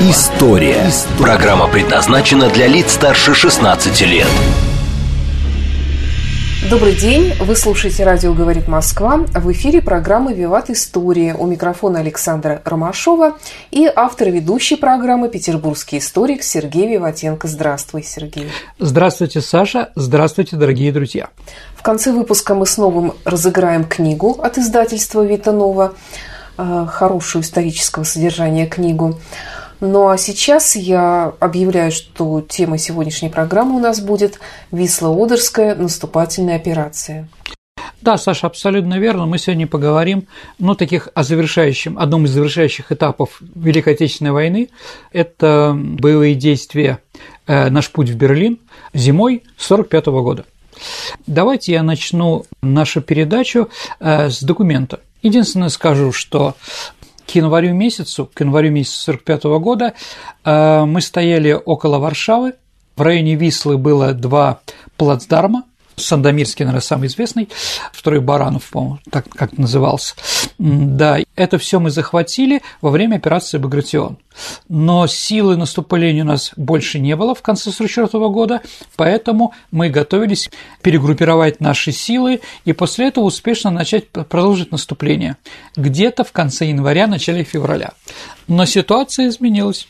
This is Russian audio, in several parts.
История». Программа предназначена для лиц старше 16 лет. Добрый день, вы слушаете «Радио говорит Москва». В эфире программы «Виват История». У микрофона Александра Ромашова и автор ведущей программы «Петербургский историк» Сергей Виватенко. Здравствуй, Сергей. Здравствуйте, Саша. Здравствуйте, дорогие друзья. В конце выпуска мы снова разыграем книгу от издательства «Витанова», э, хорошую исторического содержания книгу. Ну а сейчас я объявляю, что тема сегодняшней программы у нас будет «Висло-Одерская наступательная операция». Да, Саша, абсолютно верно. Мы сегодня поговорим, ну, таких о завершающем, одном из завершающих этапов Великой Отечественной войны. Это боевые действия э, «Наш путь в Берлин» зимой 1945 года. Давайте я начну нашу передачу э, с документа. Единственное скажу, что к январю месяцу, к январю месяцу 45 года э, мы стояли около Варшавы. В районе Вислы было два плацдарма, Сандомирский, наверное, самый известный, второй Баранов, по-моему, так как назывался. Да, это все мы захватили во время операции «Багратион». Но силы наступления у нас больше не было в конце 1944 года, поэтому мы готовились перегруппировать наши силы и после этого успешно начать продолжить наступление где-то в конце января, начале февраля. Но ситуация изменилась.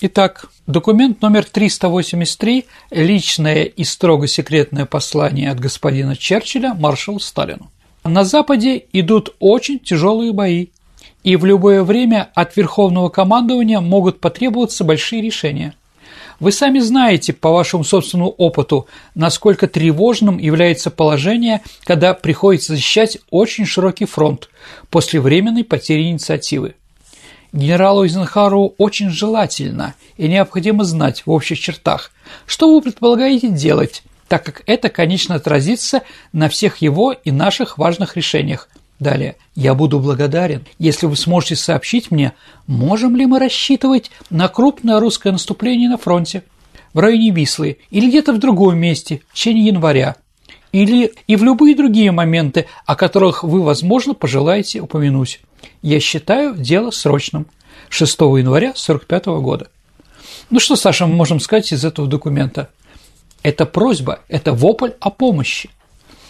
Итак, документ номер 383 – личное и строго секретное послание от господина Черчилля маршалу Сталину. На Западе идут очень тяжелые бои, и в любое время от Верховного командования могут потребоваться большие решения. Вы сами знаете по вашему собственному опыту, насколько тревожным является положение, когда приходится защищать очень широкий фронт после временной потери инициативы. Генералу Эйзенхару очень желательно и необходимо знать в общих чертах, что вы предполагаете делать, так как это, конечно, отразится на всех его и наших важных решениях. Далее. Я буду благодарен, если вы сможете сообщить мне, можем ли мы рассчитывать на крупное русское наступление на фронте, в районе Вислы или где-то в другом месте в течение января, или и в любые другие моменты, о которых вы, возможно, пожелаете упомянуть. Я считаю дело срочным. 6 января 1945 года. Ну что, Саша, мы можем сказать из этого документа? Это просьба, это вопль о помощи.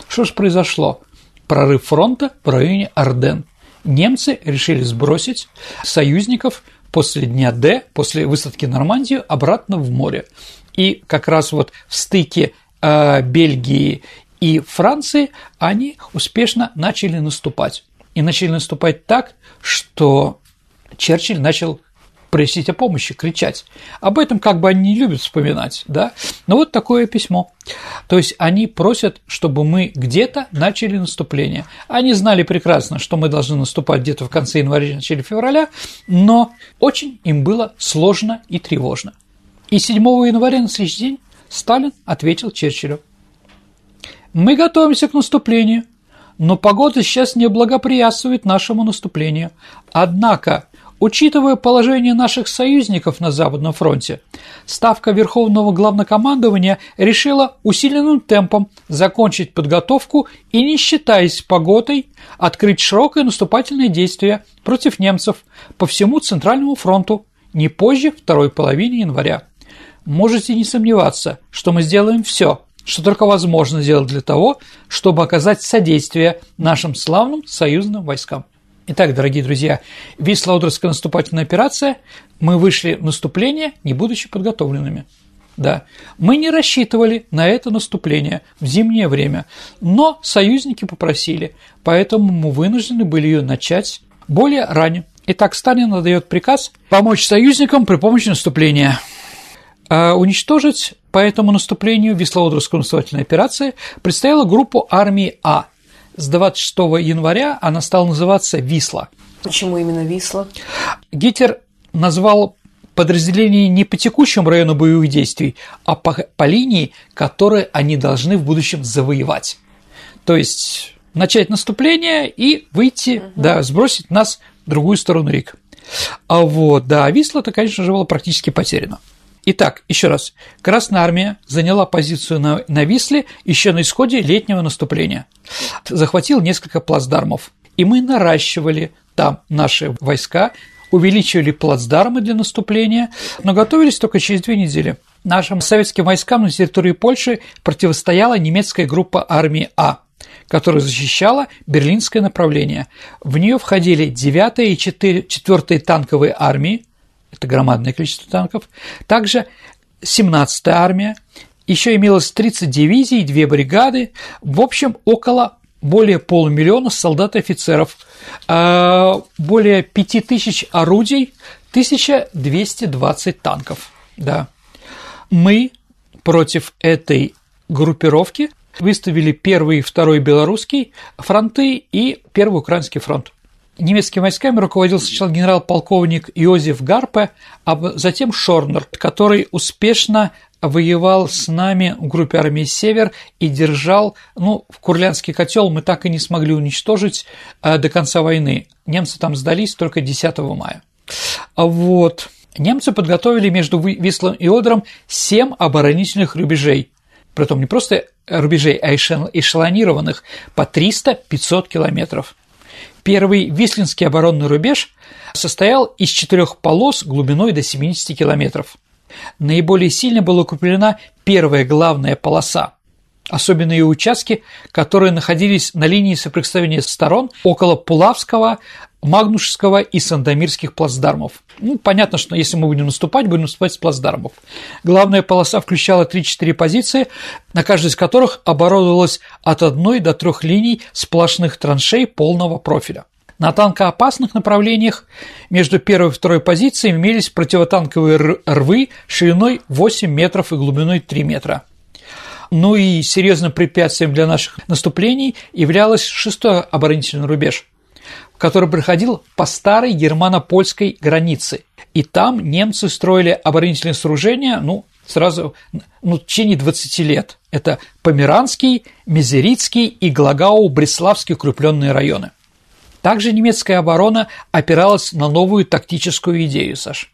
Что же произошло? Прорыв фронта в районе Арден. Немцы решили сбросить союзников после дня Д, после высадки Нормандию, обратно в море. И как раз вот в стыке э, Бельгии и Франции они успешно начали наступать. И начали наступать так, что Черчилль начал просить о помощи, кричать. Об этом как бы они не любят вспоминать, да? Но вот такое письмо. То есть они просят, чтобы мы где-то начали наступление. Они знали прекрасно, что мы должны наступать где-то в конце января, начале февраля, но очень им было сложно и тревожно. И 7 января на следующий день Сталин ответил Черчиллю. Мы готовимся к наступлению, но погода сейчас не благоприятствует нашему наступлению. Однако, учитывая положение наших союзников на Западном фронте, Ставка Верховного Главнокомандования решила усиленным темпом закончить подготовку и, не считаясь погодой, открыть широкое наступательное действие против немцев по всему Центральному фронту не позже второй половины января. Можете не сомневаться, что мы сделаем все, что только возможно сделать для того, чтобы оказать содействие нашим славным союзным войскам. Итак, дорогие друзья, Вислаудерская наступательная операция, мы вышли в наступление, не будучи подготовленными. Да, мы не рассчитывали на это наступление в зимнее время, но союзники попросили, поэтому мы вынуждены были ее начать более ранее. Итак, Сталин отдает приказ помочь союзникам при помощи наступления. А уничтожить по этому наступлению Вислоодерской наступательной операции предстояла группу армии А. С 26 января она стала называться Висла. Почему именно Висла? Гитлер назвал подразделения не по текущему району боевых действий, а по, по линии, которые они должны в будущем завоевать. То есть начать наступление и выйти, угу. да, сбросить нас в другую сторону рек. А вот, да, Висла-то, конечно же, была практически потеряна. Итак, еще раз, Красная Армия заняла позицию на, на Висле еще на исходе летнего наступления. Захватил несколько плацдармов, и мы наращивали там наши войска, увеличивали плацдармы для наступления, но готовились только через две недели. Нашим советским войскам на территории Польши противостояла немецкая группа армии А – которая защищала берлинское направление. В нее входили 9 и 4, 4 танковые армии, это громадное количество танков, также 17-я армия, еще имелось 30 дивизий, 2 бригады, в общем, около более полумиллиона солдат и офицеров, а, более 5000 орудий, 1220 танков. Да. Мы против этой группировки выставили первый и второй белорусский фронты и первый украинский фронт. Немецкими войсками руководил сначала генерал-полковник Иозеф Гарпе, а затем Шорнер, который успешно воевал с нами в группе армии «Север» и держал, ну, в Курлянский котел мы так и не смогли уничтожить э, до конца войны. Немцы там сдались только 10 мая. Вот. Немцы подготовили между Вислом и Одером семь оборонительных рубежей, притом не просто рубежей, а эшелонированных по 300-500 километров. Первый Вислинский оборонный рубеж состоял из четырех полос глубиной до 70 километров. Наиболее сильно была укреплена первая главная полоса, особенно ее участки, которые находились на линии соприкосновения сторон около Пулавского, Магнушского и Сандомирских плацдармов. Ну, понятно, что если мы будем наступать, будем наступать с плацдармов. Главная полоса включала 3-4 позиции, на каждой из которых оборудовалась от одной до трех линий сплошных траншей полного профиля. На танкоопасных направлениях между первой и второй позицией имелись противотанковые рвы шириной 8 метров и глубиной 3 метра. Ну и серьезным препятствием для наших наступлений являлось шестой оборонительный рубеж – который проходил по старой германо-польской границе. И там немцы строили оборонительные сооружения, ну, сразу, ну, в течение 20 лет. Это Померанский, Мизерицкий и Глагау-Бреславский укрепленные районы. Также немецкая оборона опиралась на новую тактическую идею, Саш.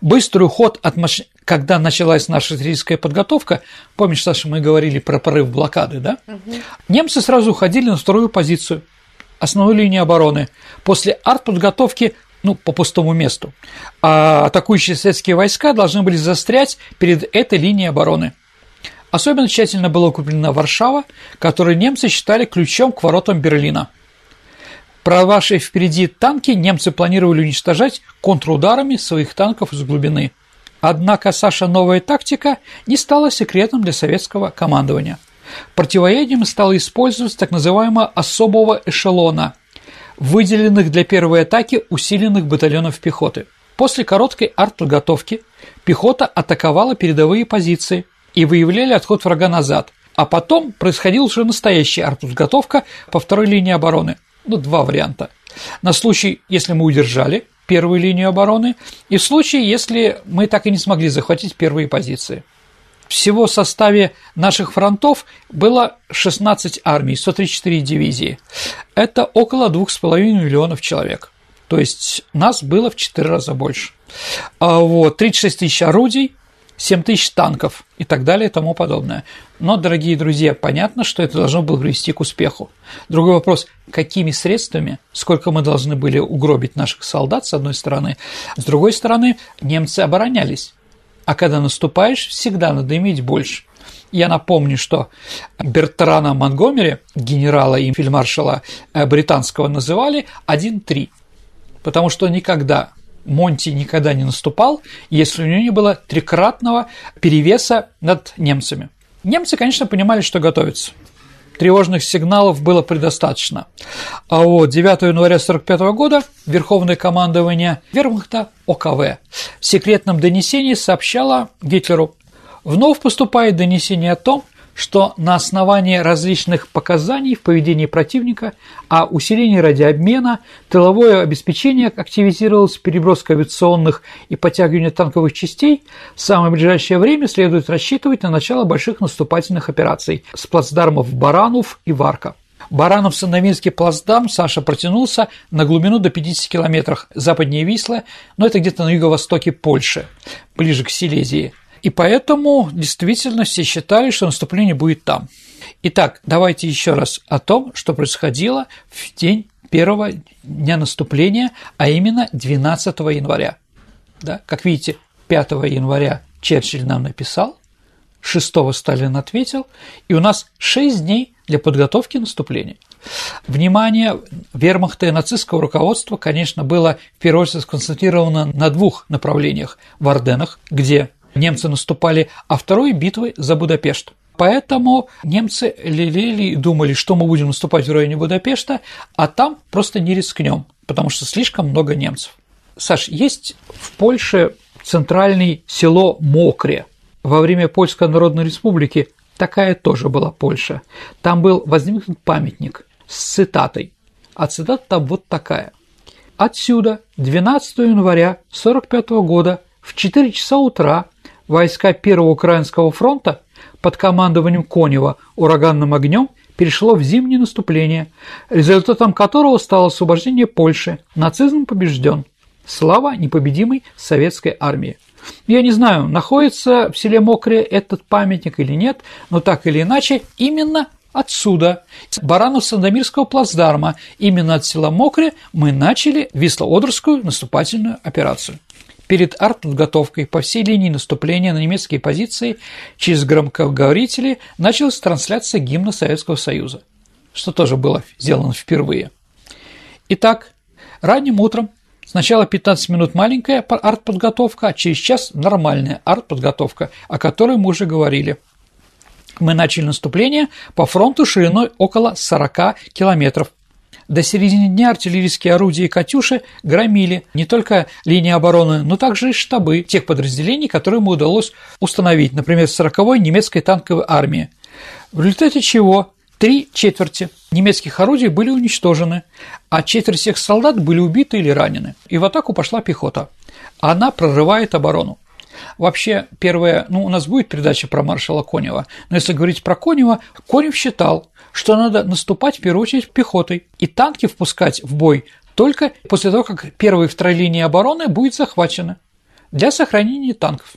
Быстрый уход от маш... когда началась наша стратегическая подготовка, помнишь, Саша, мы говорили про прорыв блокады, да? Угу. Немцы сразу уходили на вторую позицию – основной линии обороны после артподготовки ну, по пустому месту. А атакующие советские войска должны были застрять перед этой линией обороны. Особенно тщательно была укреплена Варшава, которую немцы считали ключом к воротам Берлина. Провавшие впереди танки немцы планировали уничтожать контрударами своих танков из глубины. Однако Саша новая тактика не стала секретом для советского командования – Противоядием стало использовать так называемого особого эшелона, выделенных для первой атаки усиленных батальонов пехоты. После короткой артподготовки пехота атаковала передовые позиции и выявляли отход врага назад, а потом происходила уже настоящая артподготовка по второй линии обороны. Ну, два варианта. На случай, если мы удержали первую линию обороны, и в случае, если мы так и не смогли захватить первые позиции. Всего в составе наших фронтов было 16 армий, 134 дивизии. Это около 2,5 миллионов человек. То есть нас было в 4 раза больше. А вот, 36 тысяч орудий, 7 тысяч танков и так далее и тому подобное. Но, дорогие друзья, понятно, что это должно было привести к успеху. Другой вопрос, какими средствами, сколько мы должны были угробить наших солдат, с одной стороны, с другой стороны, немцы оборонялись. А когда наступаешь, всегда надо иметь больше. Я напомню, что Бертрана Монгомери, генерала и фельдмаршала э, британского, называли 1-3, потому что никогда Монти никогда не наступал, если у него не было трикратного перевеса над немцами. Немцы, конечно, понимали, что готовятся тревожных сигналов было предостаточно. А вот 9 января 1945 года Верховное командование Вермахта ОКВ в секретном донесении сообщало Гитлеру, вновь поступает донесение о том, что на основании различных показаний в поведении противника, а усиление ради обмена, тыловое обеспечение активизировалось, переброска авиационных и подтягивание танковых частей, в самое ближайшее время следует рассчитывать на начало больших наступательных операций с плацдармов Баранов и Варка. Баранов-Сандомирский плацдарм Саша протянулся на глубину до 50 километров западнее Вислы, но это где-то на юго-востоке Польши, ближе к Силезии. И поэтому действительно все считали, что наступление будет там. Итак, давайте еще раз о том, что происходило в день первого дня наступления, а именно 12 января. Да, как видите, 5 января Черчилль нам написал, 6 Сталин ответил, и у нас 6 дней для подготовки наступления. Внимание вермахта и нацистского руководства, конечно, было в первую очередь сконцентрировано на двух направлениях – в Орденах, где немцы наступали, а второй битвы за Будапешт. Поэтому немцы лелели и думали, что мы будем наступать в районе Будапешта, а там просто не рискнем, потому что слишком много немцев. Саш, есть в Польше центральное село Мокре. Во время Польской Народной Республики такая тоже была Польша. Там был возникнут памятник с цитатой. А цитата там вот такая. Отсюда 12 января 1945 года в 4 часа утра войска Первого Украинского фронта под командованием Конева ураганным огнем перешло в зимнее наступление, результатом которого стало освобождение Польши. Нацизм побежден. Слава непобедимой советской армии. Я не знаю, находится в селе Мокре этот памятник или нет, но так или иначе, именно отсюда, с Баранов-Сандомирского плацдарма, именно от села Мокре мы начали Висло-Одерскую наступательную операцию. Перед артподготовкой по всей линии наступления на немецкие позиции через громкоговорители началась трансляция гимна Советского Союза, что тоже было сделано впервые. Итак, ранним утром Сначала 15 минут маленькая артподготовка, а через час нормальная артподготовка, о которой мы уже говорили. Мы начали наступление по фронту шириной около 40 километров. До середины дня артиллерийские орудия и «Катюши» громили не только линии обороны, но также и штабы тех подразделений, которые ему удалось установить, например, 40-й немецкой танковой армии. В результате чего три четверти немецких орудий были уничтожены, а четверть всех солдат были убиты или ранены. И в атаку пошла пехота. Она прорывает оборону. Вообще, первое, ну, у нас будет передача про маршала Конева, но если говорить про Конева, Конев считал, что надо наступать в первую очередь пехотой и танки впускать в бой только после того, как первая и вторая линия обороны будет захвачена для сохранения танков.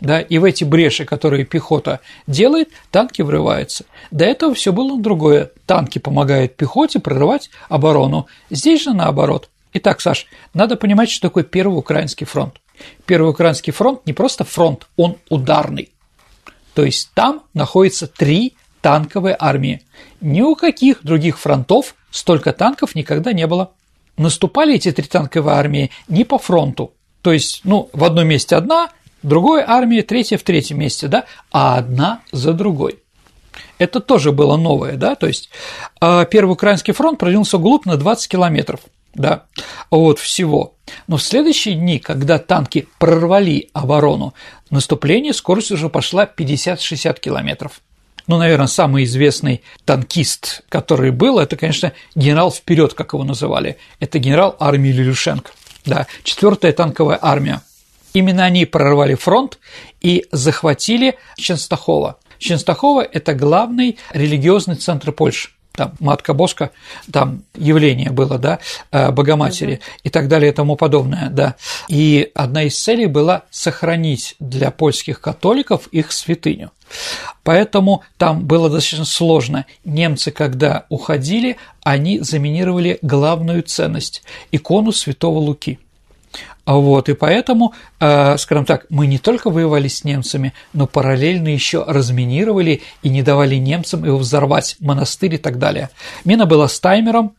Да, и в эти бреши, которые пехота делает, танки врываются. До этого все было другое. Танки помогают пехоте прорывать оборону. Здесь же наоборот. Итак, Саш, надо понимать, что такое Первый Украинский фронт. Первый Украинский фронт не просто фронт, он ударный. То есть там находится три танковые армии. Ни у каких других фронтов столько танков никогда не было. Наступали эти три танковые армии не по фронту. То есть, ну, в одном месте одна, в другой армии третья в третьем месте, да, а одна за другой. Это тоже было новое, да, то есть а, Первый Украинский фронт продвинулся вглубь на 20 километров, да, вот всего. Но в следующие дни, когда танки прорвали оборону, наступление скорость уже пошла 50-60 километров. Ну, наверное, самый известный танкист, который был, это, конечно, генерал вперед, как его называли. Это генерал армии Лилюшенко. Да, четвертая танковая армия. Именно они прорвали фронт и захватили Ченстахова. Ченстахова – это главный религиозный центр Польши там Матка Боска, там явление было, да, э, Богоматери угу. и так далее и тому подобное, да. И одна из целей была сохранить для польских католиков их святыню. Поэтому там было достаточно сложно. Немцы, когда уходили, они заминировали главную ценность – икону святого Луки – вот, и поэтому, э, скажем так, мы не только воевали с немцами, но параллельно еще разминировали и не давали немцам его взорвать, монастырь и так далее. Мина была с таймером,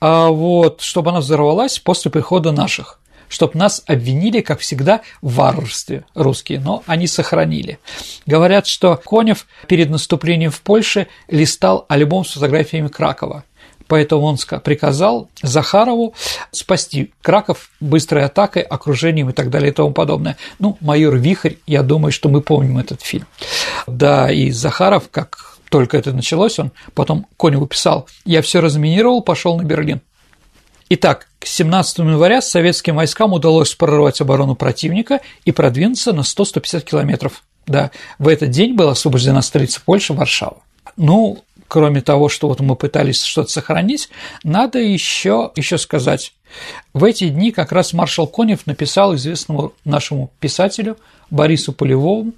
а вот, чтобы она взорвалась после прихода наших чтобы нас обвинили, как всегда, в варварстве русские, но они сохранили. Говорят, что Конев перед наступлением в Польше листал альбом с фотографиями Кракова – Поэтому он приказал Захарову спасти Краков быстрой атакой, окружением и так далее и тому подобное. Ну, майор Вихрь, я думаю, что мы помним этот фильм. Да, и Захаров, как только это началось, он потом Коневу писал, я все разминировал, пошел на Берлин. Итак, к 17 января советским войскам удалось прорвать оборону противника и продвинуться на 100-150 километров. Да, в этот день была освобождена столица Польши, Варшава. Ну, кроме того, что вот мы пытались что-то сохранить, надо еще, еще сказать. В эти дни как раз маршал Конев написал известному нашему писателю Борису Полевому,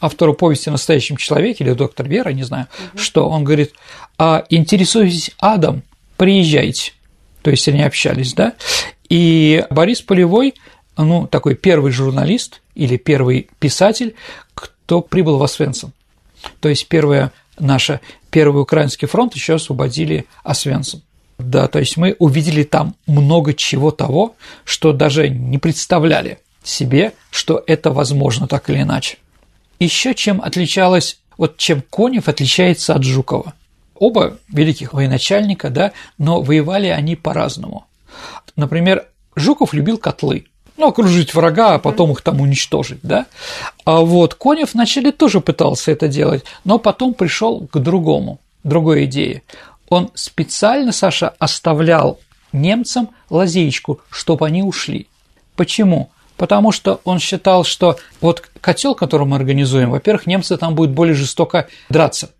автору повести «Настоящем человеке» или «Доктор Вера», не знаю, угу. что он говорит, а интересуйтесь адом, приезжайте. То есть они общались, да? И Борис Полевой, ну, такой первый журналист или первый писатель, кто прибыл в Освенцим. То есть первая наша Первый Украинский фронт еще освободили Освенцим. Да, то есть мы увидели там много чего того, что даже не представляли себе, что это возможно так или иначе. Еще чем отличалось, вот чем Конев отличается от Жукова. Оба великих военачальника, да, но воевали они по-разному. Например, Жуков любил котлы, ну, окружить врага, а потом их там уничтожить, да. А вот Конев вначале тоже пытался это делать, но потом пришел к другому, другой идее. Он специально, Саша, оставлял немцам лазеечку, чтобы они ушли. Почему? Потому что он считал, что вот котел, который мы организуем, во-первых, немцы там будут более жестоко драться.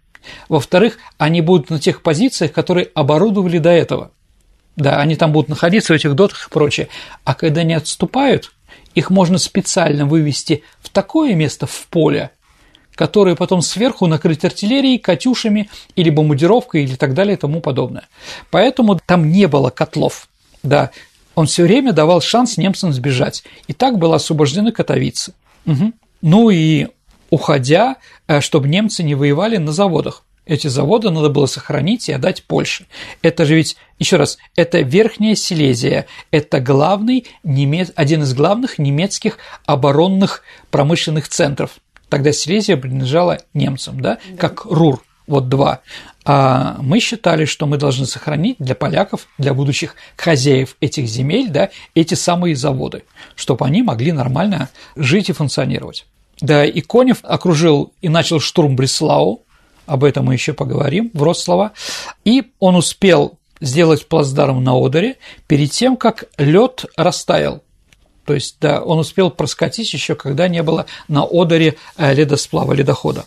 Во-вторых, они будут на тех позициях, которые оборудовали до этого. Да, они там будут находиться в этих дотах и прочее. А когда они отступают, их можно специально вывести в такое место в поле, которое потом сверху накрыть артиллерией, катюшами или бомбардировкой или так далее и тому подобное. Поэтому там не было котлов. Да, он все время давал шанс немцам сбежать. И так было освобождены Катовицы. Угу. Ну и уходя, э, чтобы немцы не воевали на заводах. Эти заводы надо было сохранить и отдать Польше. Это же ведь, еще раз, это Верхняя Силезия, это главный, один из главных немецких оборонных промышленных центров. Тогда Силезия принадлежала немцам, да, да. как РУР, вот два. А мы считали, что мы должны сохранить для поляков, для будущих хозяев этих земель, да, эти самые заводы, чтобы они могли нормально жить и функционировать. Да, и Конев окружил и начал штурм Бреслау, об этом мы еще поговорим, Вроцлава, и он успел сделать плацдарм на Одере перед тем, как лед растаял. То есть, да, он успел проскочить еще, когда не было на Одере э, ледосплава, ледохода.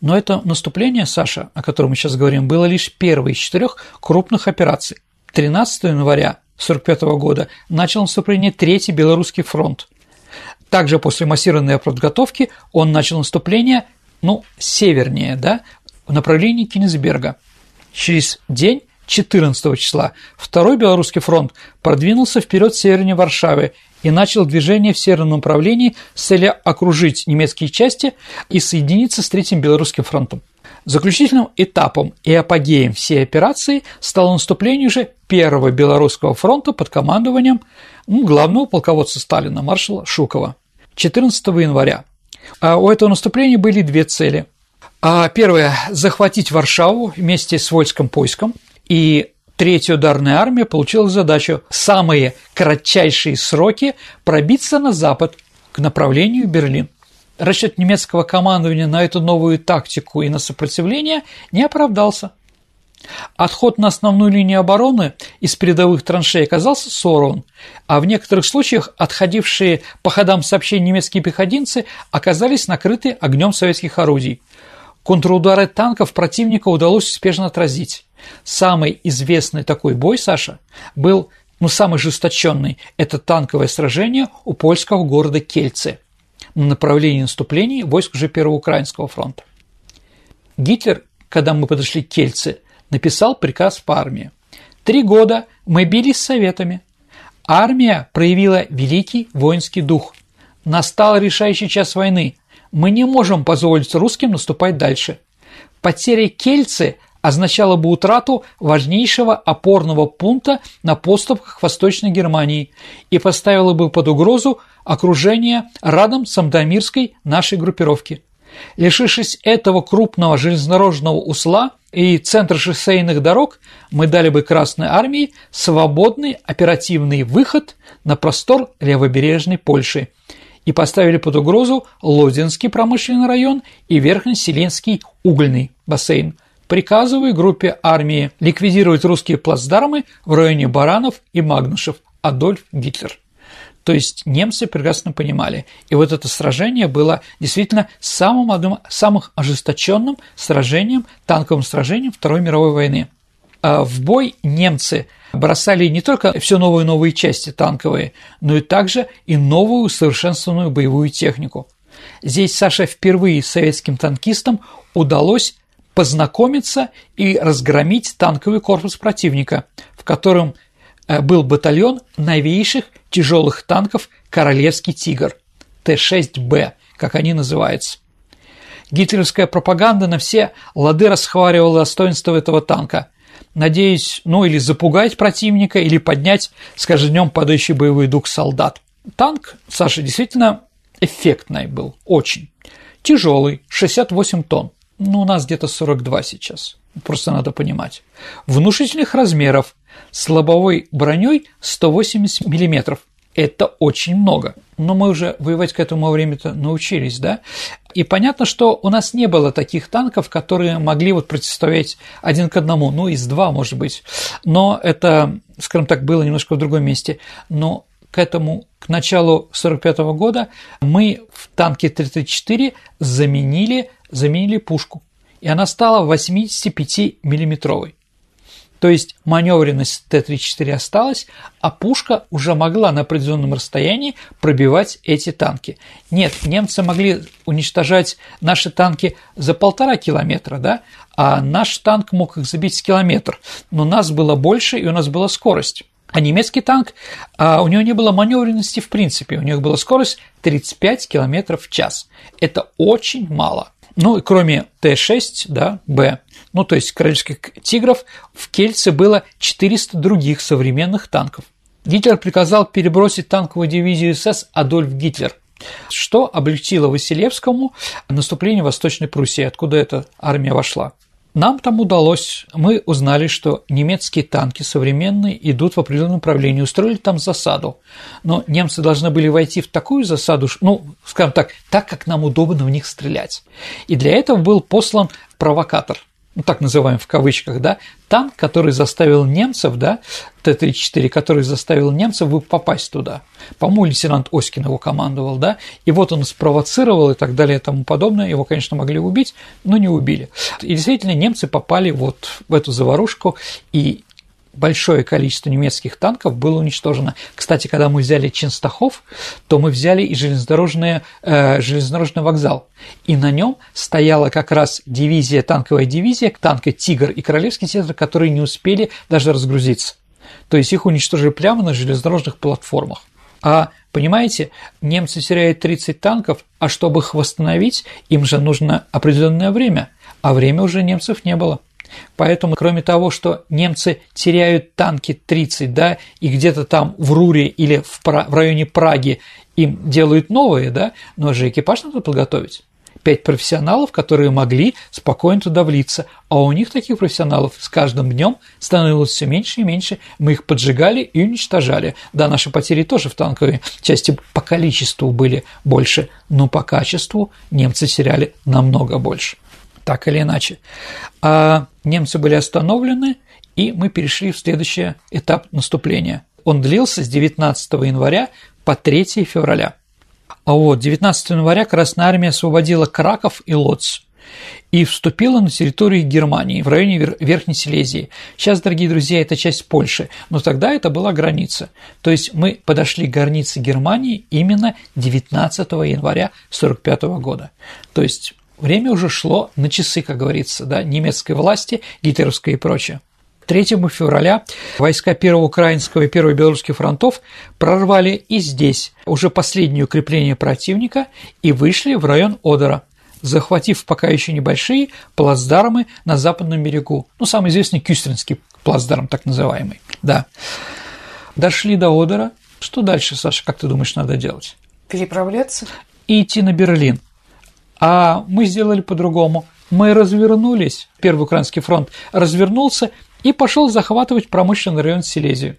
Но это наступление, Саша, о котором мы сейчас говорим, было лишь первой из четырех крупных операций. 13 января 1945 года начал наступление Третий Белорусский фронт. Также после массированной подготовки он начал наступление, ну, севернее, да, в направлении Кенигсберга. Через день 14 числа Второй Белорусский фронт продвинулся вперед севернее Варшавы и начал движение в северном направлении с целью окружить немецкие части и соединиться с Третьим Белорусским фронтом. Заключительным этапом и апогеем всей операции стало наступление уже Первого Белорусского фронта под командованием ну, главного полководца Сталина, маршала Шукова. 14 января. А у этого наступления были две цели – первое – захватить Варшаву вместе с войском поиском. И Третья ударная армия получила задачу в самые кратчайшие сроки пробиться на запад к направлению Берлин. Расчет немецкого командования на эту новую тактику и на сопротивление не оправдался. Отход на основную линию обороны из передовых траншей оказался сорван, а в некоторых случаях отходившие по ходам сообщения немецкие пехотинцы оказались накрыты огнем советских орудий. Контрудары танков противника удалось успешно отразить. Самый известный такой бой, Саша, был, ну, самый жесточенный – это танковое сражение у польского города Кельце на направлении наступлений войск уже Первого Украинского фронта. Гитлер, когда мы подошли к Кельце, написал приказ по армии. Три года мы бились с советами. Армия проявила великий воинский дух. Настал решающий час войны – мы не можем позволить русским наступать дальше. Потеря Кельцы означала бы утрату важнейшего опорного пункта на поступках Восточной Германии и поставила бы под угрозу окружение радом Самдамирской нашей группировки. Лишившись этого крупного железнодорожного узла, и центр шоссейных дорог мы дали бы Красной Армии свободный оперативный выход на простор левобережной Польши и поставили под угрозу Лодинский промышленный район и Верхнеселенский угольный бассейн. Приказываю группе армии ликвидировать русские плацдармы в районе Баранов и Магнушев. Адольф Гитлер. То есть немцы прекрасно понимали. И вот это сражение было действительно самым одним самых ожесточенным сражением, танковым сражением Второй мировой войны. А в бой немцы бросали не только все новые и новые части танковые, но и также и новую усовершенствованную боевую технику. Здесь Саша впервые советским танкистам удалось познакомиться и разгромить танковый корпус противника, в котором Э, был батальон новейших тяжелых танков «Королевский тигр» Т-6Б, как они называются. Гитлеровская пропаганда на все лады расхваливала достоинство этого танка. Надеюсь, ну или запугать противника, или поднять с каждым днем падающий боевой дух солдат. Танк, Саша, действительно эффектный был, очень. Тяжелый, 68 тонн. Ну, у нас где-то 42 сейчас. Просто надо понимать. Внушительных размеров, с лобовой броней 180 мм. Это очень много. Но мы уже воевать к этому времени-то научились, да? И понятно, что у нас не было таких танков, которые могли вот противостоять один к одному, ну, из два, может быть. Но это, скажем так, было немножко в другом месте. Но к этому, к началу 1945 года мы в танке 334 заменили, заменили пушку. И она стала 85-миллиметровой. То есть маневренность Т-34 осталась, а пушка уже могла на определенном расстоянии пробивать эти танки. Нет, немцы могли уничтожать наши танки за полтора километра, да, а наш танк мог их забить с километр, но нас было больше и у нас была скорость. А немецкий танк, а у него не было маневренности в принципе, у него была скорость 35 км в час. Это очень мало. Ну, и кроме Т-6, да, Б, ну, то есть королевских тигров, в Кельце было 400 других современных танков. Гитлер приказал перебросить танковую дивизию СС Адольф Гитлер, что облегчило Василевскому наступление Восточной Пруссии, откуда эта армия вошла. Нам там удалось, мы узнали, что немецкие танки современные идут в определенном направлении, устроили там засаду. Но немцы должны были войти в такую засаду, ну, скажем так, так, как нам удобно в них стрелять. И для этого был послан провокатор, так называем в кавычках, да, танк, который заставил немцев, да, Т-34, который заставил немцев попасть туда. По-моему, лейтенант Оськин его командовал, да, и вот он спровоцировал и так далее и тому подобное, его, конечно, могли убить, но не убили. И действительно, немцы попали вот в эту заварушку, и большое количество немецких танков было уничтожено. Кстати, когда мы взяли Ченстахов, то мы взяли и железнодорожный, э, железнодорожный вокзал. И на нем стояла как раз дивизия, танковая дивизия, танка «Тигр» и «Королевский театр», которые не успели даже разгрузиться. То есть их уничтожили прямо на железнодорожных платформах. А понимаете, немцы теряют 30 танков, а чтобы их восстановить, им же нужно определенное время, а время уже немцев не было. Поэтому, кроме того, что немцы теряют танки 30, да, и где-то там в Руре или в, в районе Праги им делают новые, да, но же экипаж надо подготовить. Пять профессионалов, которые могли спокойно туда влиться, а у них таких профессионалов с каждым днем становилось все меньше и меньше. Мы их поджигали и уничтожали. Да, наши потери тоже в танковой части по количеству были больше, но по качеству немцы теряли намного больше так или иначе. А немцы были остановлены, и мы перешли в следующий этап наступления. Он длился с 19 января по 3 февраля. А вот 19 января Красная Армия освободила Краков и Лоц и вступила на территорию Германии в районе Верхней Силезии. Сейчас, дорогие друзья, это часть Польши, но тогда это была граница. То есть мы подошли к границе Германии именно 19 января 1945 года. То есть Время уже шло на часы, как говорится, да, немецкой власти, гитлеровской и прочее. 3 февраля войска Первого Украинского и Первого Белорусских фронтов прорвали и здесь уже последнее укрепление противника и вышли в район Одера, захватив пока еще небольшие плацдармы на западном берегу. Ну, самый известный Кюстринский плацдарм, так называемый, да. Дошли до Одера. Что дальше, Саша, как ты думаешь, надо делать? Переправляться? И идти на Берлин. А мы сделали по-другому. мы развернулись, Первый Украинский фронт развернулся и пошел захватывать промышленный район Силезию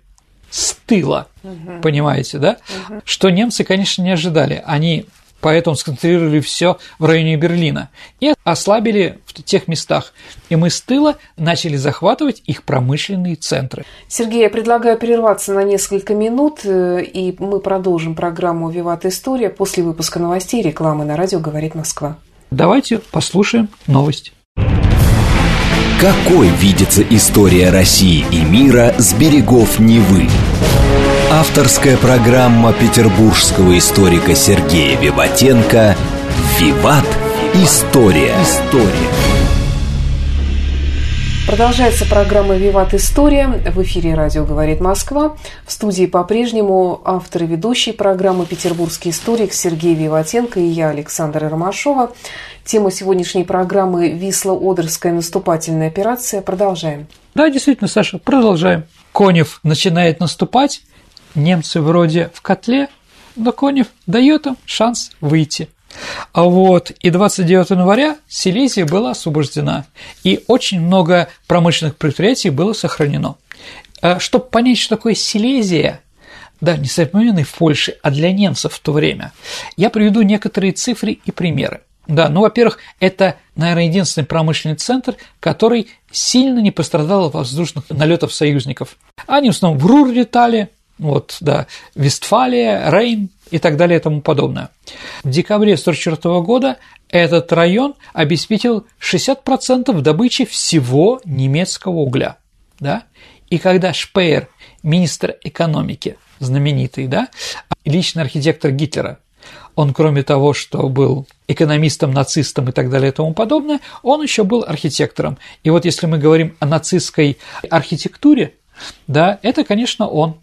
с тыла, угу. понимаете, да? Угу. Что немцы, конечно, не ожидали. Они поэтому сконцентрировали все в районе Берлина и ослабили в тех местах. И мы с тыла начали захватывать их промышленные центры. Сергей, я предлагаю прерваться на несколько минут, э, и мы продолжим программу «Виват История» после выпуска новостей и рекламы на радио «Говорит Москва». Давайте послушаем новость. Какой видится история России и мира с берегов Невы? Авторская программа петербургского историка Сергея Виватенко «Виват. История». История. Продолжается программа «Виват История». В эфире радио «Говорит Москва». В студии по-прежнему автор и ведущий программы «Петербургский историк» Сергей Виватенко и я, Александра Ромашова. Тема сегодняшней программы «Висло-Одерская наступательная операция». Продолжаем. Да, действительно, Саша, продолжаем. Конев начинает наступать, немцы вроде в котле, но Конев дает им шанс выйти. А вот и 29 января Силезия была освобождена, и очень много промышленных предприятий было сохранено. А Чтобы понять, что такое Силезия, да, не современный в Польше, а для немцев в то время, я приведу некоторые цифры и примеры. Да, ну, во-первых, это, наверное, единственный промышленный центр, который сильно не пострадал от воздушных налетов союзников. Они в основном в Рур летали, вот, да, Вестфалия, Рейн и так далее и тому подобное. В декабре 1944 года этот район обеспечил 60% добычи всего немецкого угля. Да? И когда Шпеер, министр экономики, знаменитый, да, личный архитектор Гитлера, он, кроме того, что был экономистом, нацистом и так далее и тому подобное, он еще был архитектором. И вот если мы говорим о нацистской архитектуре, да, это, конечно, он.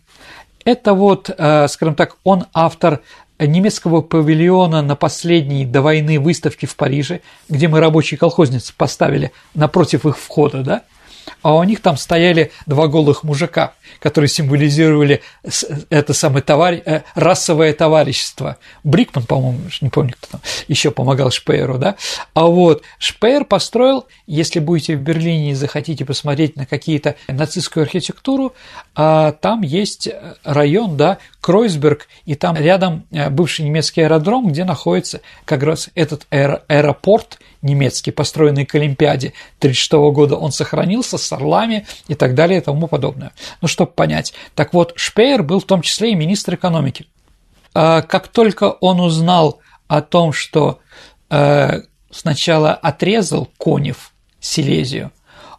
Это вот, э, скажем так, он автор немецкого павильона на последней до войны выставке в Париже, где мы рабочие колхозницы поставили напротив их входа, да, а у них там стояли два голых мужика, которые символизировали это самое товар... Э, расовое товарищество. Брикман, по-моему, не помню, кто там еще помогал Шпееру, да? А вот Шпеер построил, если будете в Берлине и захотите посмотреть на какие-то нацистскую архитектуру, а там есть район, да, Кройсберг, и там рядом э, бывший немецкий аэродром, где находится как раз этот аэропорт немецкий, построенный к Олимпиаде 1936 года, он сохранился с орлами и так далее и тому подобное. Ну, чтобы понять. Так вот, Шпеер был в том числе и министр экономики. А как только он узнал о том, что э, сначала отрезал Конев Силезию,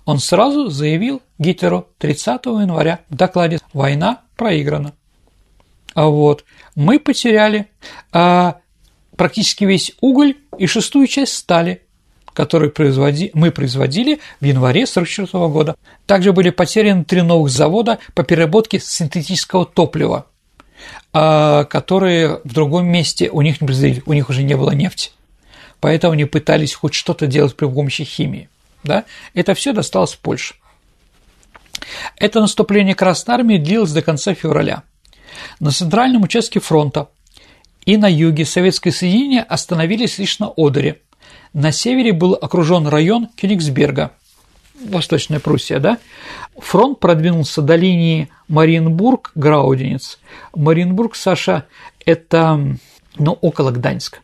он сразу заявил Гитлеру 30 января в докладе «Война проиграна». А вот мы потеряли а, практически весь уголь и шестую часть стали – который производи... мы производили в январе 1944 года. Также были потеряны три новых завода по переработке синтетического топлива, а, которые в другом месте у них не производили, у них уже не было нефти. Поэтому они пытались хоть что-то делать при помощи химии. Да? Это все досталось Польше. Это наступление Красной Армии длилось до конца февраля. На центральном участке фронта и на юге советское соединение остановились лишь на Одере – на севере был окружен район Кёнигсберга, Восточная Пруссия, да? Фронт продвинулся до линии Мариенбург-Грауденец. Мариенбург, Саша, это, ну, около Гданьска.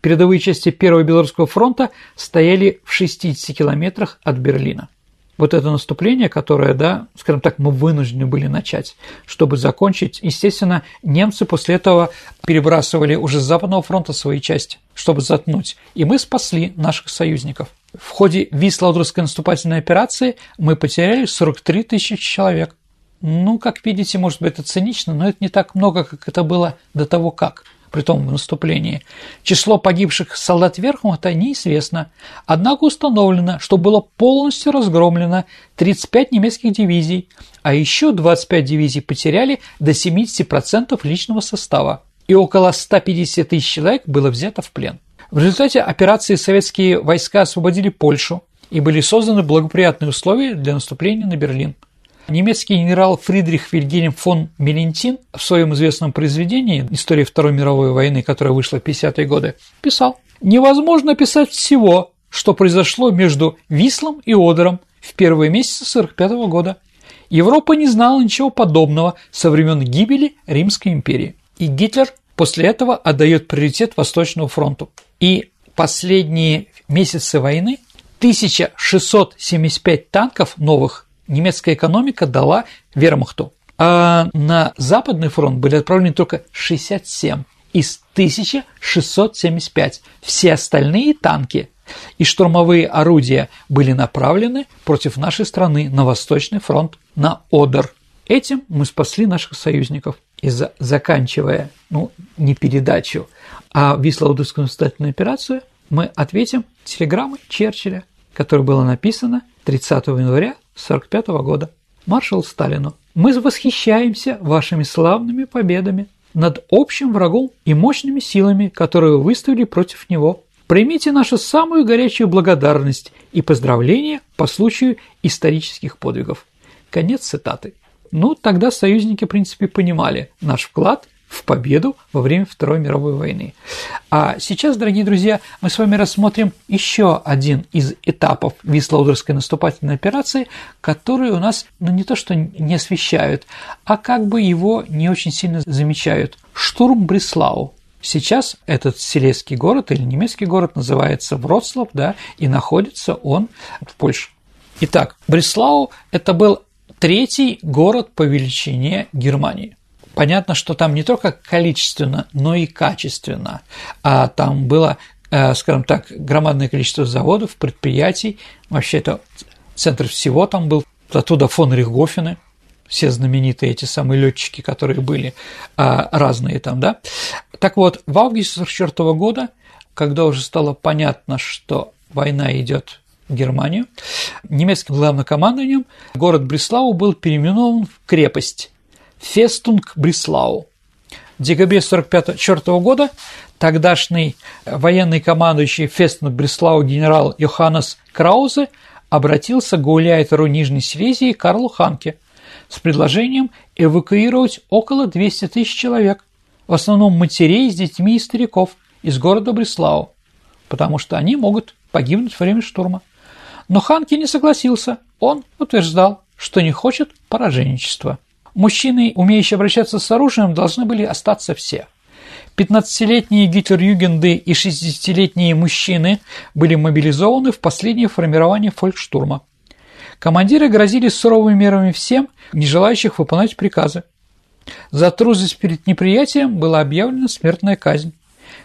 Передовые части Первого Белорусского фронта стояли в 60 километрах от Берлина вот это наступление, которое, да, скажем так, мы вынуждены были начать, чтобы закончить. Естественно, немцы после этого перебрасывали уже с Западного фронта свои части, чтобы заткнуть. И мы спасли наших союзников. В ходе Висло-Одрусской наступательной операции мы потеряли 43 тысячи человек. Ну, как видите, может быть, это цинично, но это не так много, как это было до того как при том в наступлении. Число погибших солдат Верхмута неизвестно, однако установлено, что было полностью разгромлено 35 немецких дивизий, а еще 25 дивизий потеряли до 70% личного состава, и около 150 тысяч человек было взято в плен. В результате операции советские войска освободили Польшу, и были созданы благоприятные условия для наступления на Берлин. Немецкий генерал Фридрих Вильгельм фон Мелентин в своем известном произведении «История Второй мировой войны», которая вышла в 50-е годы, писал «Невозможно писать всего, что произошло между Вислом и Одером в первые месяцы 45 года. Европа не знала ничего подобного со времен гибели Римской империи. И Гитлер после этого отдает приоритет Восточному фронту. И последние месяцы войны 1675 танков новых немецкая экономика дала вермахту. А на Западный фронт были отправлены только 67 из 1675. Все остальные танки и штурмовые орудия были направлены против нашей страны на Восточный фронт, на Одер. Этим мы спасли наших союзников. И за, заканчивая, ну, не передачу, а Висло-Одерскую наступательную операцию, мы ответим телеграммой Черчилля, которая была написана 30 января 1945 года. Маршал Сталину. Мы восхищаемся вашими славными победами над общим врагом и мощными силами, которые вы выставили против него. Примите нашу самую горячую благодарность и поздравления по случаю исторических подвигов. Конец цитаты. Ну, тогда союзники, в принципе, понимали наш вклад в победу во время Второй мировой войны. А сейчас, дорогие друзья, мы с вами рассмотрим еще один из этапов Вислоудерской наступательной операции, который у нас, ну не то что не освещают, а как бы его не очень сильно замечают. Штурм Бреслау. Сейчас этот силезский город или немецкий город называется Вроцлав, да, и находится он в Польше. Итак, Бреслау – это был третий город по величине Германии. Понятно, что там не только количественно, но и качественно. А там было, э, скажем так, громадное количество заводов, предприятий. Вообще это центр всего там был. Оттуда фон Рихгофены, все знаменитые эти самые летчики, которые были а, разные там, да. Так вот, в августе 1944 года, когда уже стало понятно, что война идет в Германию, немецким главнокомандованием город Бреслау был переименован в крепость Festung Breslau. В декабре 1944 года тогдашний военный командующий Festung Breslau генерал Йоханнес Краузе обратился к гауляйтеру Нижней Силезии Карлу Ханке с предложением эвакуировать около 200 тысяч человек, в основном матерей с детьми и стариков, из города Бреслау, потому что они могут погибнуть во время штурма. Но Ханке не согласился, он утверждал, что не хочет пораженчества. Мужчины, умеющие обращаться с оружием, должны были остаться все. 15-летние гитлер-югенды и 60-летние мужчины были мобилизованы в последнее формирование фолькштурма. Командиры грозили суровыми мерами всем, не желающих выполнять приказы. За трусость перед неприятием была объявлена смертная казнь.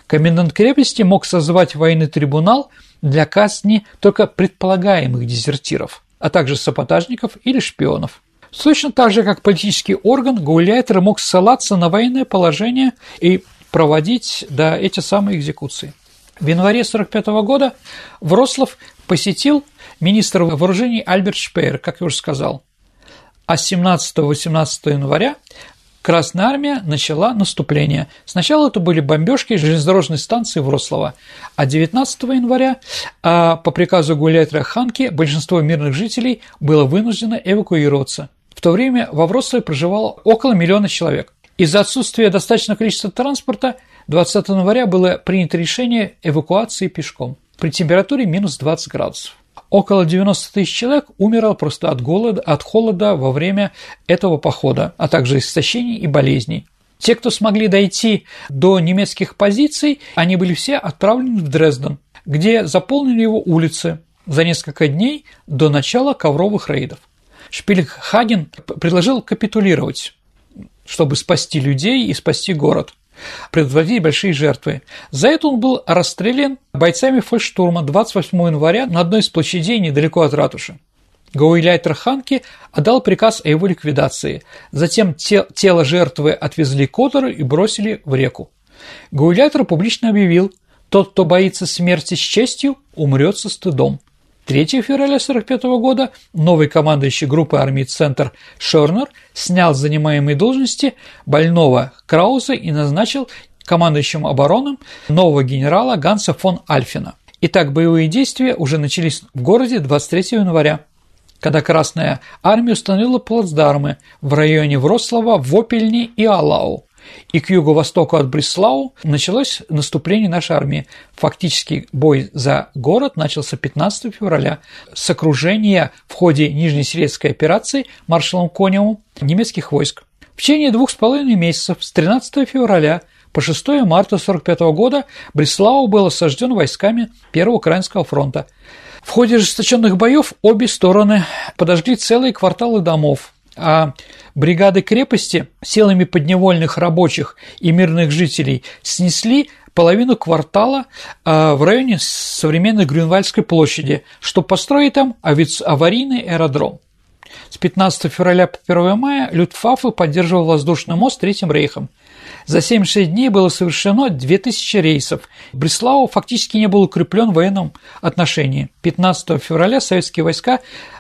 Комендант крепости мог созвать военный трибунал для казни только предполагаемых дезертиров, а также саботажников или шпионов. Точно так же, как политический орган, гауляйтер мог ссылаться на военное положение и проводить да, эти самые экзекуции. В январе 1945 года Врослав посетил министр вооружений Альберт Шпеер, как я уже сказал. А 17-18 января Красная армия начала наступление. Сначала это были бомбежки железнодорожной станции Врослава, а 19 января а по приказу гауляйтера Ханки большинство мирных жителей было вынуждено эвакуироваться. В то время во Вроцлаве проживало около миллиона человек. Из-за отсутствия достаточного количества транспорта 20 января было принято решение эвакуации пешком при температуре минус 20 градусов. Около 90 тысяч человек умерло просто от голода, от холода во время этого похода, а также истощений и болезней. Те, кто смогли дойти до немецких позиций, они были все отправлены в Дрезден, где заполнили его улицы за несколько дней до начала ковровых рейдов. Шпильхаген предложил капитулировать, чтобы спасти людей и спасти город, предотвратить большие жертвы. За это он был расстрелян бойцами фольштурма 28 января на одной из площадей недалеко от ратуши. Гауиляйтер Ханки отдал приказ о его ликвидации. Затем тело жертвы отвезли к Одеру и бросили в реку. Гауиляйтер публично объявил, тот, кто боится смерти с честью, умрет со стыдом. 3 февраля 1945 года новый командующий группы армии «Центр» Шорнер снял с занимаемой должности больного Крауза и назначил командующим обороном нового генерала Ганса фон Альфина. Итак, боевые действия уже начались в городе 23 января, когда Красная армия установила плацдармы в районе Врослава, Вопельни и Алау. И к юго-востоку от Бреслау началось наступление нашей армии. Фактически бой за город начался 15 февраля с окружения в ходе Нижнесилезской операции маршалом Коневым немецких войск. В течение двух с половиной месяцев с 13 февраля по 6 марта 1945 года Бреслау был осажден войсками Первого Украинского фронта. В ходе ожесточенных боев обе стороны подожгли целые кварталы домов, а бригады крепости силами подневольных рабочих и мирных жителей снесли половину квартала а, в районе современной Грюнвальдской площади, чтобы построить там аварийный аэродром. С 15 февраля по 1 мая Люфтваффе поддерживал воздушный мост Третьим рейхом. За 76 дней было совершено 2000 рейсов. Бреслау фактически не был укреплен в военном отношении. 15 февраля советские войска,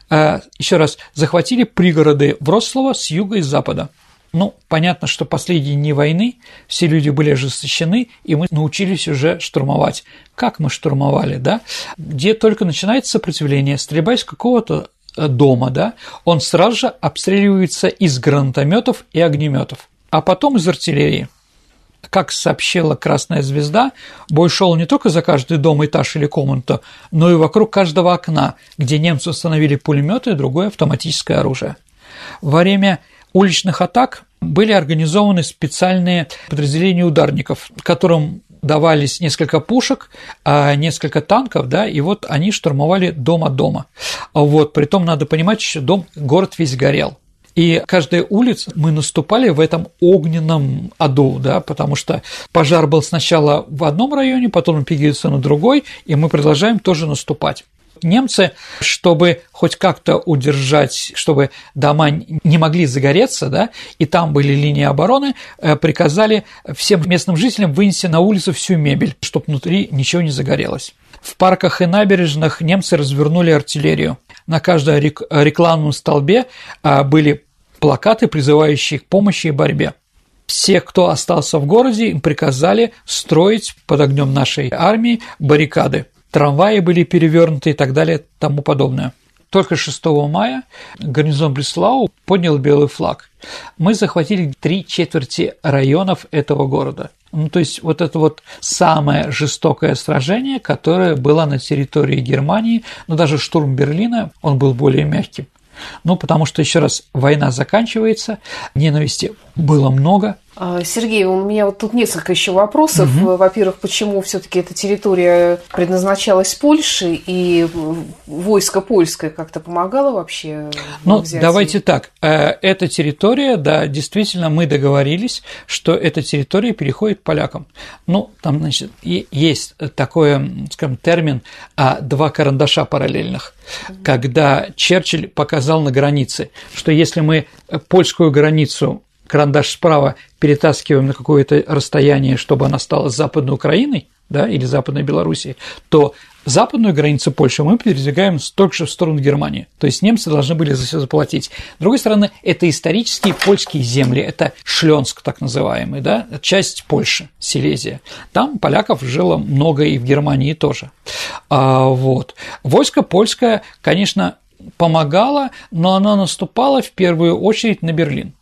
еще раз, захватили пригороды Вроцлава с юга и с запада. Ну, понятно, что последние дни войны все люди были ожесточены, и мы научились уже штурмовать. Как мы штурмовали, да? Где только начинается сопротивление, стрельба из какого-то э, дома, да, он сразу же обстреливается из гранатометов и огнеметов а потом из артиллерии. Как сообщила «Красная звезда», бой шел не только за каждый дом, этаж или комнату, но и вокруг каждого окна, где немцы установили пулеметы и другое автоматическое оружие. Во время уличных атак были организованы специальные подразделения ударников, которым давались несколько пушек, а несколько танков, да, и вот они штурмовали дом от дома. Вот, притом надо понимать, что дом, город весь горел. И каждая улица мы наступали в этом огненном аду, да, потому что пожар был сначала в одном районе, потом он перекидывается на другой, и мы продолжаем тоже наступать. Немцы, чтобы хоть как-то удержать, чтобы дома не могли загореться, да, и там были линии обороны, э, приказали всем местным жителям вынести на улицу всю мебель, чтобы внутри ничего не загорелось. В парках и набережных немцы развернули артиллерию. На каждом рекламном столбе а, были плакаты, призывающие к помощи и борьбе. Все, кто остался в городе, им приказали строить под огнем нашей армии баррикады. Трамваи были перевернуты и так далее тому подобное. Только 6 мая гарнизон Бреслау поднял белый флаг. Мы захватили три четверти районов этого города. Ну, то есть вот это вот самое жестокое сражение, которое было на территории Германии, но даже штурм Берлина, он был более мягким. Ну, потому что, еще раз, война заканчивается, ненависти было много, Сергей, у меня вот тут несколько еще вопросов. Угу. Во-первых, почему все-таки эта территория предназначалась Польше и войско польское как-то помогало вообще? Ну, давайте так. Э, эта территория, да, действительно, мы договорились, что эта территория переходит к полякам. Ну, там, значит, есть такой, скажем, термин а, «два карандаша параллельных», когда Черчилль показал на границе, что если мы польскую границу карандаш справа перетаскиваем на какое-то расстояние, чтобы она стала Западной Украиной, да, или Западной Белоруссией, то западную границу Польши мы передвигаем столько же в сторону Германии. То есть немцы должны были за все заплатить. С другой стороны, это исторические польские земли, это Шленск так называемый, да, часть Польши, Силезия. Там поляков жило много и в Германии тоже. А, вот. Войско польское, конечно, помогало, но оно наступало в первую очередь на Берлин.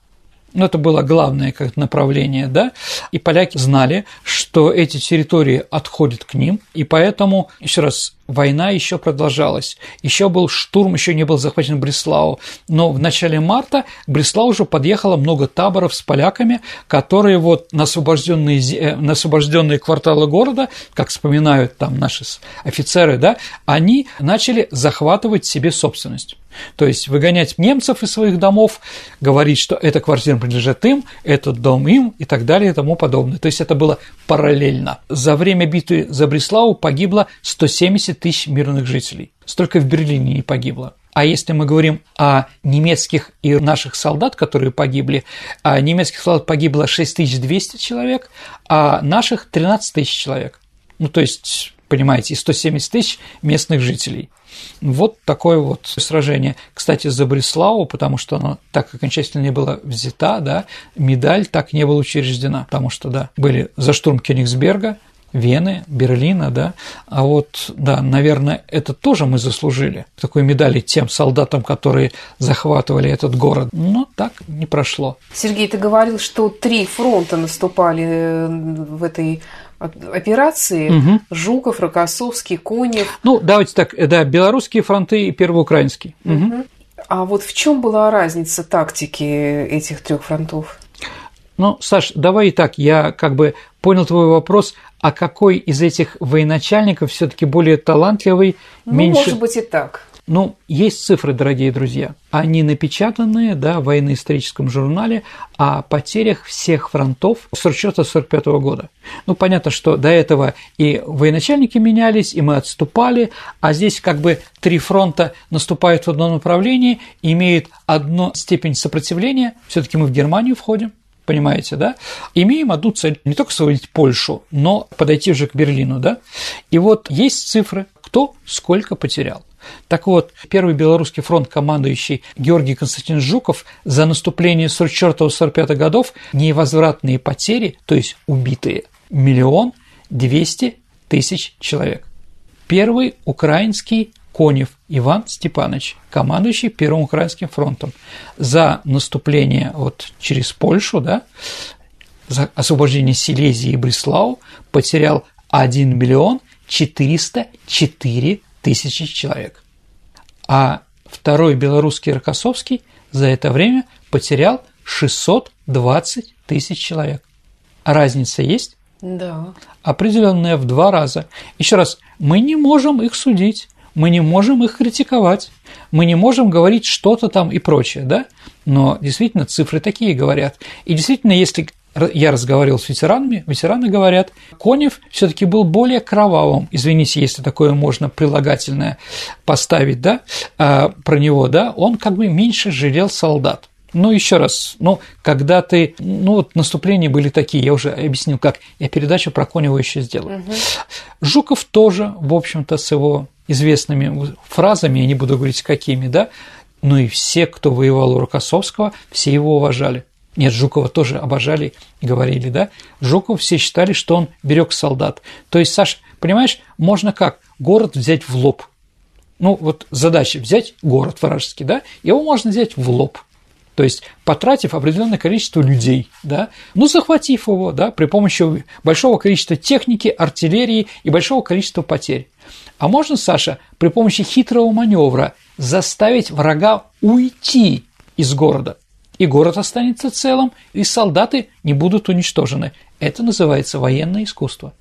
Ну, это было главное как направление, да, и поляки знали, что эти территории отходят к ним, и поэтому, еще раз, война еще продолжалась. Еще был штурм, еще не был захвачен Бреслау. Но в начале марта Бреслау уже подъехало много таборов с поляками, которые вот на освобожденные, э, на освобожденные кварталы города, как вспоминают там наши офицеры, да, они начали захватывать себе собственность. То есть выгонять немцев из своих домов, говорить, что эта квартира принадлежит им, этот дом им и так далее и тому подобное. То есть это было параллельно. За время битвы за Бреслау погибло 170 тысяч мирных жителей. Столько в Берлине не погибло. А если мы говорим о немецких и наших солдат, которые погибли, немецких солдат погибло 6200 человек, а наших 13 тысяч человек. Ну, то есть, понимаете, и 170 тысяч местных жителей. Вот такое вот сражение. Кстати, за Бреславу, потому что она так окончательно не была взята, да, медаль так не была учреждена, потому что, да, были за штурм Кенигсберга, Вены, Берлина, да, а вот, да, наверное, это тоже мы заслужили, такой медали тем солдатам, которые захватывали этот город, но так не прошло. Сергей, ты говорил, что три фронта наступали э, в этой операции угу. Жуков, Рокоссовский, Конев. Ну, давайте так, да, белорусские фронты и первоукраинский. Угу. Угу. А вот в чем была разница тактики этих трех фронтов? Ну, Саш, давай и так, я как бы понял твой вопрос, а какой из этих военачальников все таки более талантливый, ну, меньше... может быть и так. Ну, есть цифры, дорогие друзья. Они напечатанные да, в военно-историческом журнале о потерях всех фронтов с расчета 45 года. Ну, понятно, что до этого и военачальники менялись, и мы отступали, а здесь как бы три фронта наступают в одном направлении, имеют одну степень сопротивления, все таки мы в Германию входим, понимаете, да, имеем одну цель, не только освободить Польшу, но подойти уже к Берлину, да, и вот есть цифры, кто сколько потерял. Так вот, первый белорусский фронт, командующий Георгий Константинович Жуков, за наступление 44-45 годов невозвратные потери, то есть убитые, миллион двести тысяч человек. Первый украинский Конев Иван Степанович, командующий Первым Украинским фронтом, за наступление вот через Польшу, да, за освобождение Силезии и Бреслау потерял 1 миллион 404 тысячи человек. А второй белорусский Рокоссовский за это время потерял 620 тысяч человек. Разница есть? Да. Определенная в два раза. Еще раз, мы не можем их судить мы не можем их критиковать, мы не можем говорить что-то там и прочее, да? Но действительно цифры такие говорят. И действительно, если я разговаривал с ветеранами, ветераны говорят, Конев все таки был более кровавым, извините, если такое можно прилагательное поставить, да, а, про него, да, он как бы меньше жалел солдат. Ну, еще раз, ну, когда ты, ну, вот наступления были такие, я уже объяснил, как я передачу про Конева еще сделаю. Угу. Жуков тоже, в общем-то, с его известными фразами, я не буду говорить какими, да, но и все, кто воевал у Рокоссовского, все его уважали. Нет, Жукова тоже обожали и говорили, да. Жуков все считали, что он берег солдат. То есть, Саш, понимаешь, можно как? Город взять в лоб. Ну, вот задача взять город вражеский, да, его можно взять в лоб. То есть потратив определенное количество людей, да, ну захватив его, да, при помощи большого количества техники, артиллерии и большого количества потерь. А можно, Саша, при помощи хитрого маневра заставить врага уйти из города, и город останется целым, и солдаты не будут уничтожены. Это называется военное искусство.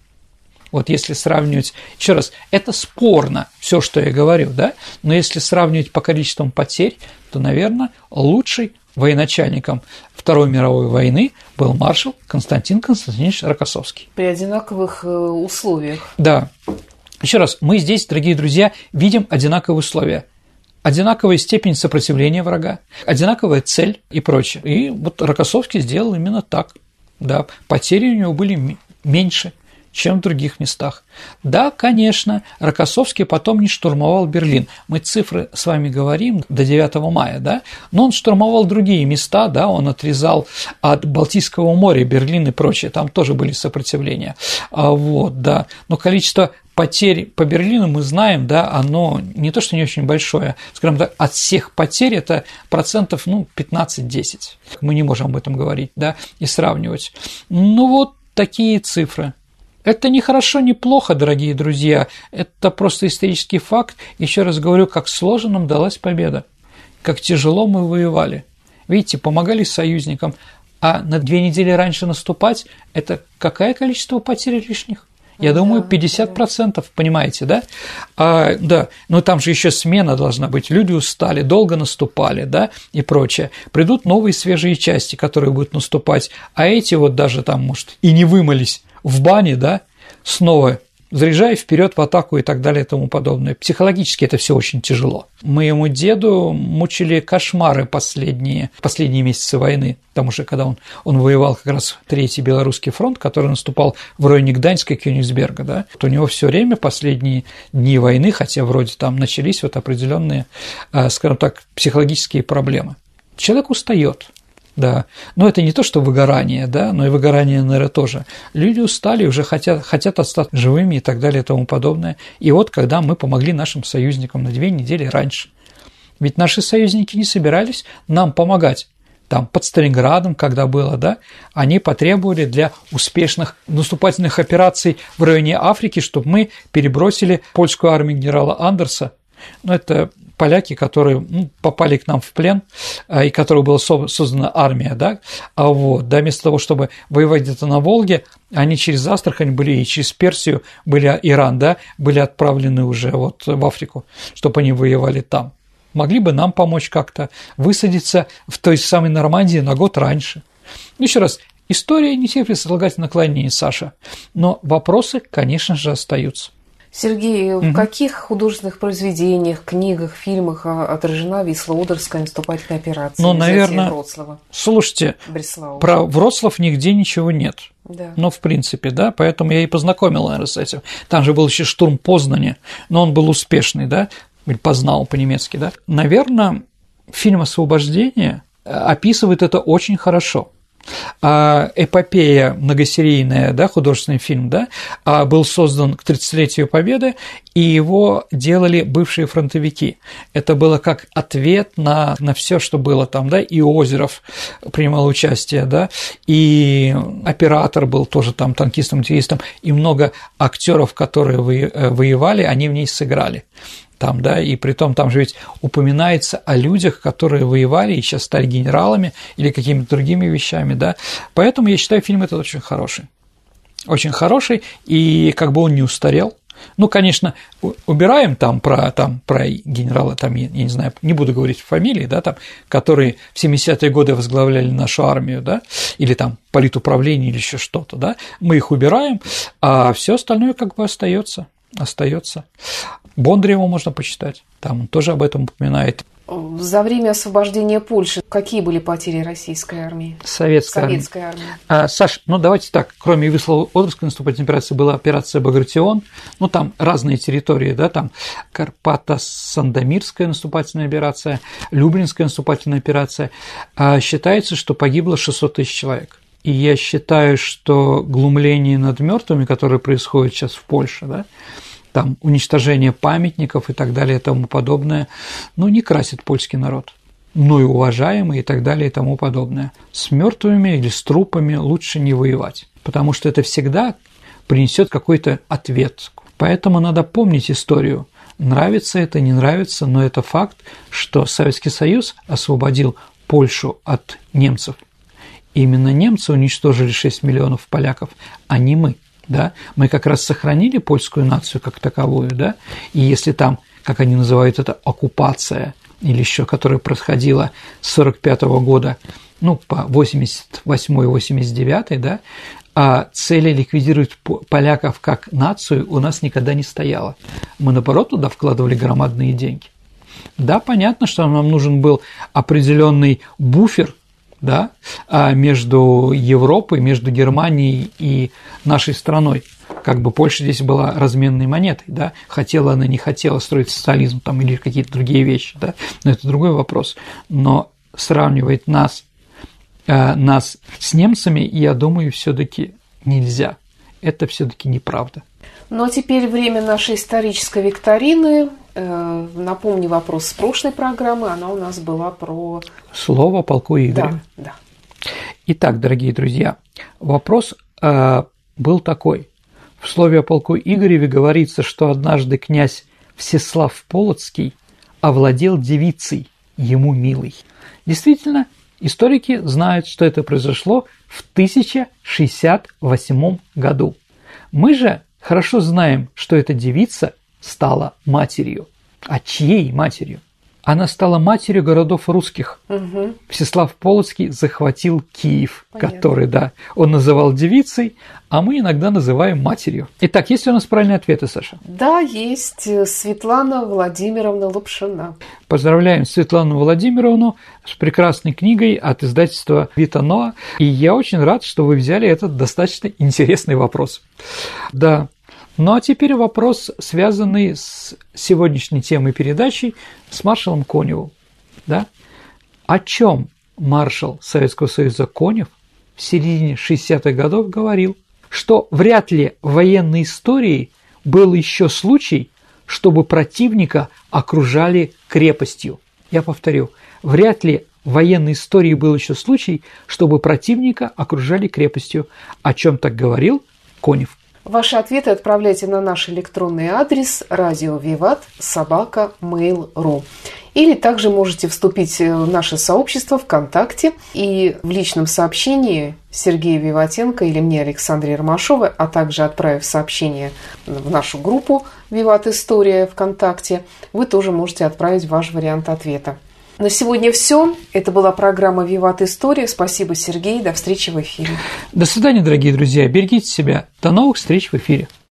Вот если сравнивать, еще раз, это спорно, все, что я говорю, да, но если сравнивать по количеству потерь, то, наверное, лучший военачальником Второй мировой войны был маршал Константин Константинович Рокоссовский. При одинаковых э, условиях. Да. Еще раз, мы здесь, дорогие друзья, видим одинаковые условия одинаковая степень сопротивления врага, одинаковая цель и прочее. И вот Рокоссовский сделал именно так. Да, потери у него были меньше – чем в других местах. Да, конечно, Рокоссовский потом не штурмовал Берлин. Мы цифры с вами говорим до 9 мая, да, но он штурмовал другие места, да, он отрезал от Балтийского моря Берлин и прочее, там тоже были сопротивления. А вот, да, но количество потерь по Берлину мы знаем, да, оно не то, что не очень большое, скажем так, от всех потерь это процентов, ну, 15-10. Мы не можем об этом говорить, да, и сравнивать. Ну, вот такие цифры. Это не хорошо, не плохо, дорогие друзья, это просто исторический факт. Еще раз говорю, как сложно нам далась победа, как тяжело мы воевали. Видите, помогали союзникам, а на две недели раньше наступать – это какое количество потерь лишних? Я да, думаю, 50%, да. понимаете, да? А, да, но там же еще смена должна быть. Люди устали, долго наступали, да, и прочее. Придут новые свежие части, которые будут наступать, а эти вот даже там, может, и не вымылись в бане, да, снова заряжай вперед в атаку и так далее и тому подобное. Психологически это все очень тяжело. Моему деду мучили кошмары последние, последние месяцы войны, потому что когда он, он воевал как раз в Третий Белорусский фронт, который наступал в районе Гданьска и Кёнигсберга, да, то у него все время последние дни войны, хотя вроде там начались вот определенные, а, скажем так, психологические проблемы. Человек устает, Да, но это не то, что выгорание, да, но и выгорание, наверное, тоже. Люди устали, уже хотят, хотят остаться живыми и так далее и тому подобное. И вот когда мы помогли нашим союзникам на две недели раньше, ведь наши союзники не собирались нам помогать. Там под Сталинградом, когда было, да, они потребовали для успешных наступательных операций в районе Африки, чтобы мы перебросили польскую армию генерала Андерса. Но это поляки, которые ну, попали к нам в плен, а, и которой была создана армия, да, а вот, да, вместо того, чтобы воевать где-то на Волге, они через Астрахань были и через Персию были Иран, да, были отправлены уже вот в Африку, чтобы они воевали там. Могли бы нам помочь как-то высадиться в той самой Нормандии на год раньше. Еще раз, история не терпит слагательных наклонений, Саша, но вопросы, конечно же, остаются. Сергей, угу. в каких художественных произведениях, книгах, фильмах а, отражена Вислоудерская наступательная операция? Ну, наверное, Вроцлава, слушайте, Бреслау. про Вроцлав нигде ничего нет. Да. Ну, в принципе, да, поэтому я и познакомил, наверное, с этим. Там же был еще штурм Познани, но он был успешный, да, или познал по-немецки, да. Наверное, фильм «Освобождение» описывает это очень хорошо – а эпопея многосерийная, да, художественный фильм, да, а был создан к 30-летию Победы, и его делали бывшие фронтовики. Это было как ответ на, на все, что было там, да, и Озеров принимал участие, да, и оператор был тоже там танкистом, мотивистом, и много актеров, которые э, воевали, они в ней сыграли там, да, и при том там же ведь упоминается о людях, которые воевали и сейчас стали генералами или какими-то другими вещами, да, поэтому я считаю, фильм этот очень хороший, очень хороший, и как бы он не устарел, ну, конечно, убираем там про, там, про генерала, там, я, не знаю, не буду говорить фамилии, да, там, которые в 70-е годы возглавляли нашу армию, да, или там политуправление или еще что-то, да, мы их убираем, а все остальное как бы остается остается. Бондарева можно почитать, там он тоже об этом упоминает. За время освобождения Польши какие были потери российской армии? Советской, Советской армии. армии. А, Саш, ну давайте так, кроме Вислово-Одерской наступательной операции была операция Багратион, ну там разные территории, да, там Карпата-Сандомирская наступательная операция, Люблинская наступательная операция. А считается, что погибло 600 тысяч человек. И я считаю, что глумление над мертвыми, которое происходит сейчас в Польше, да, там уничтожение памятников и так далее и тому подобное, ну, не красит польский народ но и уважаемый и так далее и тому подобное. С мертвыми или с трупами лучше не воевать, потому что это всегда принесет какой-то ответ. Поэтому надо помнить историю. Нравится это, не нравится, но это факт, что Советский Союз освободил Польшу от немцев – Именно немцы уничтожили 6 миллионов поляков, а не мы. Да? Мы как раз сохранили польскую нацию как таковую, да? и если там, как они называют это, оккупация, или еще, которая происходила с 45 года, ну, по 88-89, да, а цели ликвидировать поляков как нацию у нас никогда не стояло. Мы, наоборот, туда вкладывали громадные деньги. Да, понятно, что нам нужен был определенный буфер да, а между Европой, между Германией и нашей страной. Как бы Польша здесь была разменной монетой, да, хотела она, не хотела строить социализм там или какие-то другие вещи, да, но это другой вопрос. Но сравнивать нас, э, нас с немцами, я думаю, все таки нельзя. Это все таки неправда. Ну а теперь время нашей исторической викторины. Э, напомню вопрос с прошлой программы. Она у нас была про... Слово полку Игоря. Да, да. Итак, дорогие друзья, вопрос э, был такой. В слове о полку Игореве говорится, что однажды князь Всеслав Полоцкий овладел девицей, ему милой. Действительно, историки знают, что это произошло в 1068 году. Мы же хорошо знаем, что эта девица стала матерью. А чьей матерью? Она стала матерью городов русских. Угу. Всеслав Полоцкий захватил Киев, Понятно. который, да, он называл девицей, а мы иногда называем матерью. Итак, есть ли у нас правильные ответы, Саша? Да, есть. Светлана Владимировна Лапшина. Поздравляем Светлану Владимировну с прекрасной книгой от издательства Витано. И я очень рад, что вы взяли этот достаточно интересный вопрос. Да, ну а теперь вопрос, связанный с сегодняшней темой передачи, с маршалом Коневым. Да? О чем маршал Советского Союза Конев в середине 60-х годов говорил, что вряд ли в военной истории был еще случай, чтобы противника окружали крепостью. Я повторю, вряд ли в военной истории был еще случай, чтобы противника окружали крепостью. О чем так говорил Конев. Ваши ответы отправляйте на наш электронный адрес радио Виват собака mail.ru. Или также можете вступить в наше сообщество ВКонтакте и в личном сообщении Сергея Виватенко или мне Александре Ромашовой, а также отправив сообщение в нашу группу «Виват История» ВКонтакте, вы тоже можете отправить ваш вариант ответа. На сегодня все. Это была программа «Виват История». Спасибо, Сергей. До встречи в эфире. До свидания, дорогие друзья. Берегите себя. До новых встреч в эфире.